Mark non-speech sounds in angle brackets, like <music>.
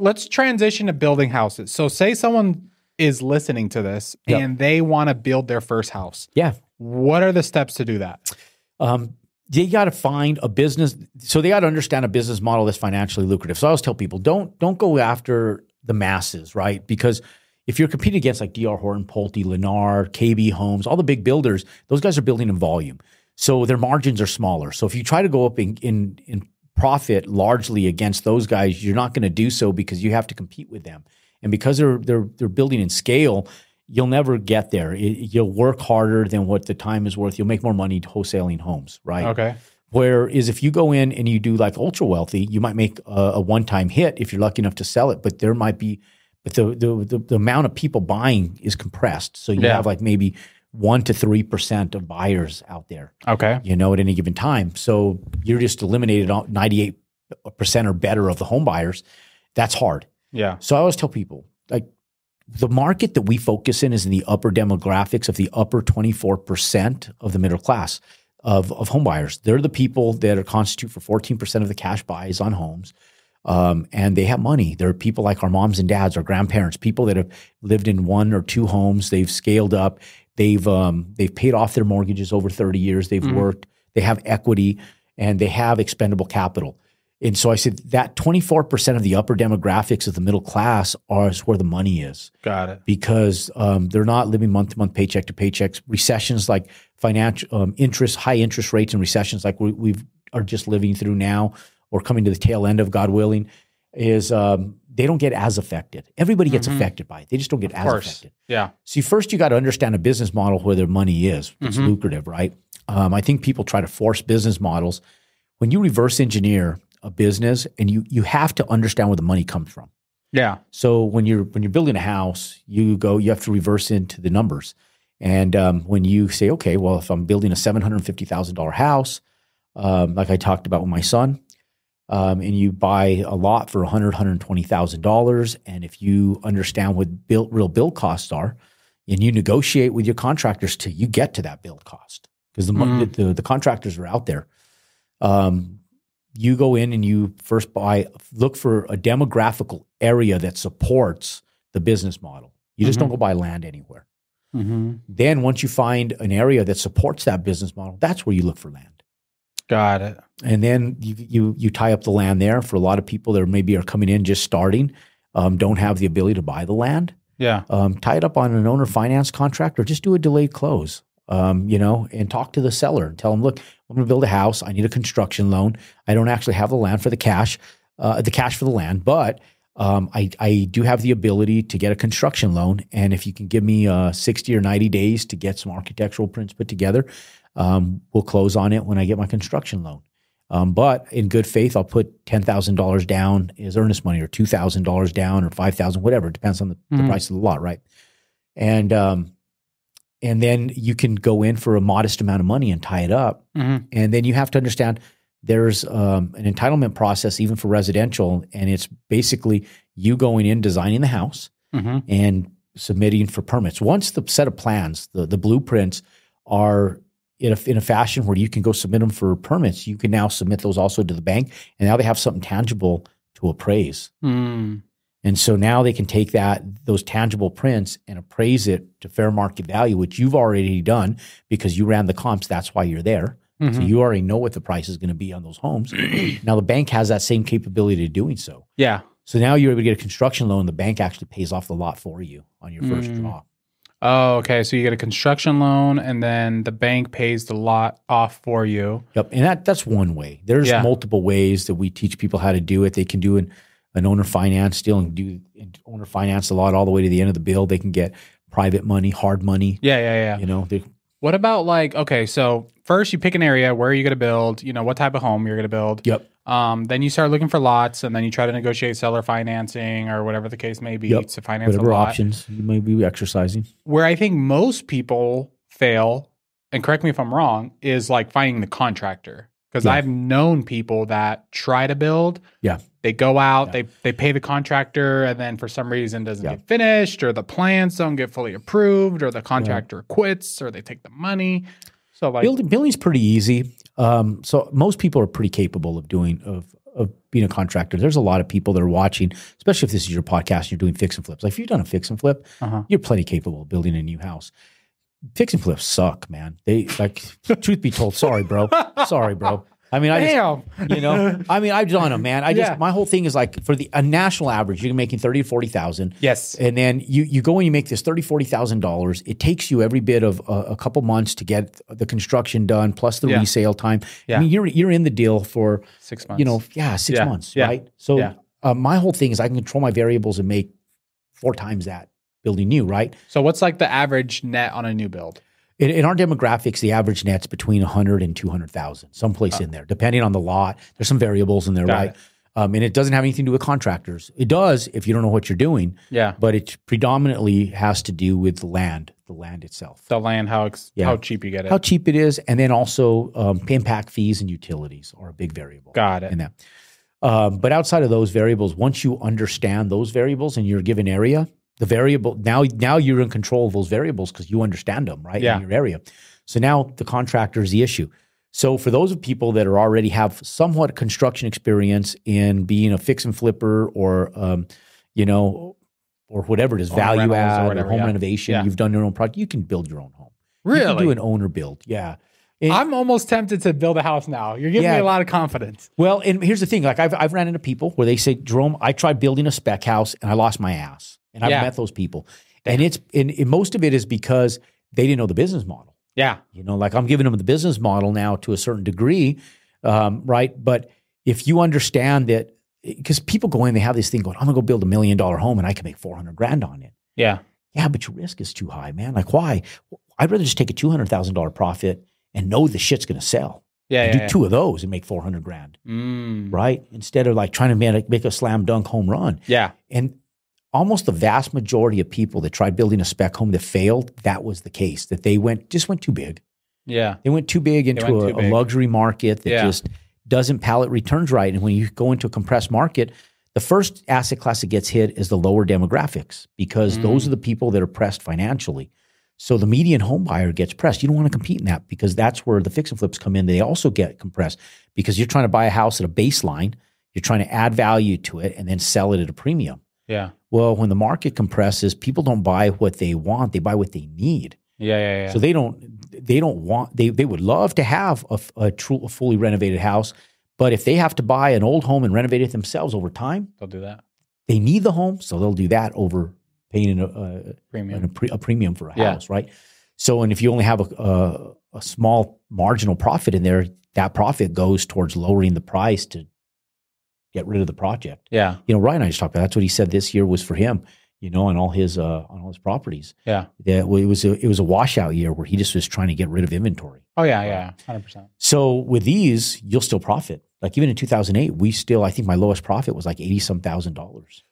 let's transition to building houses. So, say someone is listening to this Yep. and they want to build their first house. Yeah. What are the steps to do that? Um, they got to find a business. So they got to understand a business model that's financially lucrative. So I always tell people don't don't go after the masses, right? Because if you're competing against like DR Horton, Pulte, Lennar, KB Homes, all the big builders, those guys are building in volume. So their margins are smaller. So if you try to go up in in, in profit largely against those guys, you're not going to do so because you have to compete with them. And because they're they're they're building in scale, you'll never get there. It- you'll work harder than what the time is worth. You'll make more money wholesaling homes, right? Okay. Whereas if you go in and you do like ultra wealthy, you might make a, a one time hit if you're lucky enough to sell it, but there might be, but the the the, the amount of people buying is compressed. So you Yeah. have like maybe one to three percent of buyers out there, Okay. you know, at any given time. So you're just eliminated ninety eight percent or better of the home buyers. That's hard. Yeah. So I always tell people like the market that we focus in is in the upper demographics of the upper 24% of the middle class of, of home buyers. They're the people that are constitute for 14% of the cash buys on homes. Um, and they have money. There are people like our moms and dads, our grandparents, people that have lived in one or two homes. They've scaled up. They've um, they've paid off their mortgages over 30 years. They've Mhm. worked. They have equity and they have expendable capital. And so I said that 24% of the upper demographics of the middle class are is where the money is Got it. because um, they're not living month to month, paycheck to paychecks. Recessions like financial um, interest, high interest rates, and recessions like we we've are just living through now or coming to the tail end of, God willing, is um, they don't get as affected. Everybody gets Mhm. affected by it. They just don't get Of as course. affected. Yeah. See, first you got to understand a business model where their money is. It's Mhm. lucrative, right? Um, I think people try to force business models. When you reverse engineer a business, and you you have to understand where the money comes from. Yeah. So when you're when you're building a house, you go you have to reverse into the numbers. And um, when you say, okay, well, if I'm building a seven hundred fifty thousand dollar house, um, like I talked about with my son, um, and you buy a lot for $100,000, $120,000, and if you understand what build, real build costs are, and you negotiate with your contractors till you get to that build cost, because the, Mhm. the the contractors are out there. Um, you go in and you first buy, look for a demographical area that supports the business model. You just Mhm. don't go buy land anywhere. Mm-hmm. Then once you find an area that supports that business model, that's where you look for land. Got it. And then you you you tie up the land there. For a lot of people that maybe are coming in just starting, um, don't have the ability to buy the land. Yeah. Um, tie it up on an owner finance contract, or just do a delayed close. Um, you know, and talk to the seller and tell them, look, I'm going to build a house. I need a construction loan. I don't actually have the land for the cash, uh, the cash for the land, but um, I, I do have the ability to get a construction loan. And if you can give me uh, 60 or 90 days to get some architectural prints put together, um, we'll close on it when I get my construction loan. Um, but in good faith, I'll put ten thousand dollars down as earnest money, or two thousand dollars down, or five thousand, whatever. It depends on the, the Mhm. price of the lot, right? And um, and then you can go in for a modest amount of money and tie it up. Mm-hmm. And then you have to understand there's um, an entitlement process even for residential, and it's basically you going in designing the house Mm-hmm. and submitting for permits. Once the set of plans, the, the blueprints are in a, in a fashion where you can go submit them for permits, you can now submit those also to the bank. And now they have something tangible to appraise. Mm. And so now they can take that, those tangible prints and appraise it to fair market value, which you've already done because you ran the comps. That's why you're there. So Mhm. you already know what the price is going to be on those homes. <clears throat> now the bank has that same capability of doing so. Yeah. So now you're able to get a construction loan. The bank actually pays off the lot for you on your first Mm. draw. Oh, okay. So you get a construction loan, and then the bank pays the lot off for you. Yep, and that that's one way. There's Yeah. multiple ways that we teach people how to do it. They can do an, an owner finance deal and do and owner finance a lot all the way to the end of the bill. They can get private money, hard money. Yeah, yeah, yeah. You know, they, What about like okay, so first you pick an area where you're going to build, you know, what type of home you're going to build. Yep. Um, then you start looking for lots, and then you try to negotiate seller financing or whatever the case may be Yep. to finance whatever a lot. options you may be exercising. Where I think most people fail, and correct me if I'm wrong, is like finding the contractor. Because Yeah. I've known people that try to build. Yeah. They go out, Yeah. they they pay the contractor, and then for some reason doesn't Yeah. get finished, or the plans don't get fully approved, or the contractor quits, or they take the money. So like Building building's pretty easy. Um, so most people are pretty capable of doing of of being a contractor. There's a lot of people that are watching, especially if this is your podcast and you're doing fix and flips. Like if you've done a fix and flip, Uh-huh. you're plenty capable of building a new house. Fix and flips suck, man. They like truth be told, sorry, bro. Sorry, bro. I mean, I just, you know, I mean, I've done them, man. I just Yeah. my whole thing is like for the a national average, you're making thirty to forty thousand. Yes. And then you you go and you make this thirty forty thousand dollars. It takes you every bit of a, a couple months to get the construction done, plus the Yeah. resale time. Yeah. I mean, you're you're in the deal for Six months. you know, yeah, six months, Yeah. right? So uh, my whole thing is I can control my variables and make four times that building new, right? So what's like the average net on a new build? In, in our demographics, the average net's between 100 and 200,000, someplace in there, depending on the lot. There's some variables in there, Oh. Got right? it. Um, and it doesn't have anything to do with contractors. It does if you don't know what you're doing, Yeah. but it predominantly has to do with the land, the land itself, The land, how ex- Yeah. how cheap you get it. how cheap it is, and then also um, impact fees and utilities are a big variable Got it. in that. Um, but outside of those variables, once you understand those variables in your given area, the variable now now you're in control of those variables because you understand them right Yeah. in your area. So now the contractor is the issue. So for those of people that are already have somewhat construction experience in being a fix and flipper or um, you know or whatever it is, Home value rentals or add or, home yeah. renovation, Yeah. you've done your own project, you can build your own home. You can really? do an owner build. Yeah. And- I'm almost tempted to build a house now. You're giving Yeah. me a lot of confidence. Well, and here's the thing: like I've I've ran into people where they say, Jerome, I tried building a spec house and I lost my ass, and I've Yeah. met those people, and it's and, and most of it is because they didn't know the business model. Yeah. You know, like I'm giving them the business model now to a certain degree, um, right? But if you understand that, because people go in, they have this thing going, I'm gonna go build a million dollar home and I can make 400 grand on it. Yeah. Yeah, but your risk is too high, man. Like, why? I'd rather just take a two hundred thousand dollar profit and know the shit's gonna sell. Yeah. Yeah, do yeah. two of those and make 400 grand Mm. right? Instead of like trying to make, make a slam dunk home run. Yeah. And almost the vast majority of people that tried building a spec home that failed, that was the case. That they went just went too big. Yeah. They went too big into a, too big. a luxury market that Yeah. just doesn't pallet returns right. And when you go into a compressed market, the first asset class that gets hit is the lower demographics because Mm. those are the people that are pressed financially. So the median home buyer gets pressed. You don't want to compete in that because that's where the fix and flips come in. They also get compressed because you're trying to buy a house at a baseline, you're trying to add value to it and then sell it at a premium. Yeah. Well, when the market compresses, people don't buy what they want; they buy what they need. Yeah. Yeah. Yeah. So they don't they don't want they they would love to have a, a true a fully renovated house, but if they have to buy an old home and renovate it themselves over time, They'll do that. they need the home, so they'll do that over paying a, a, Premium. a, pre, a premium for a Yeah. house, right? So, and if you only have a, a a small marginal profit in there, that profit goes towards lowering the price to get rid of the project. Yeah. You know, Ryan and I just talked about that's what he said this year was for him. You know, on all his uh, on all his properties. Yeah. That well, it was a it was a washout year where he just was trying to get rid of inventory. Oh yeah. Yeah. Hundred percent. So with these, you'll still profit. Like even in 2008, we still I think my lowest profit was like eighty some thousand dollars.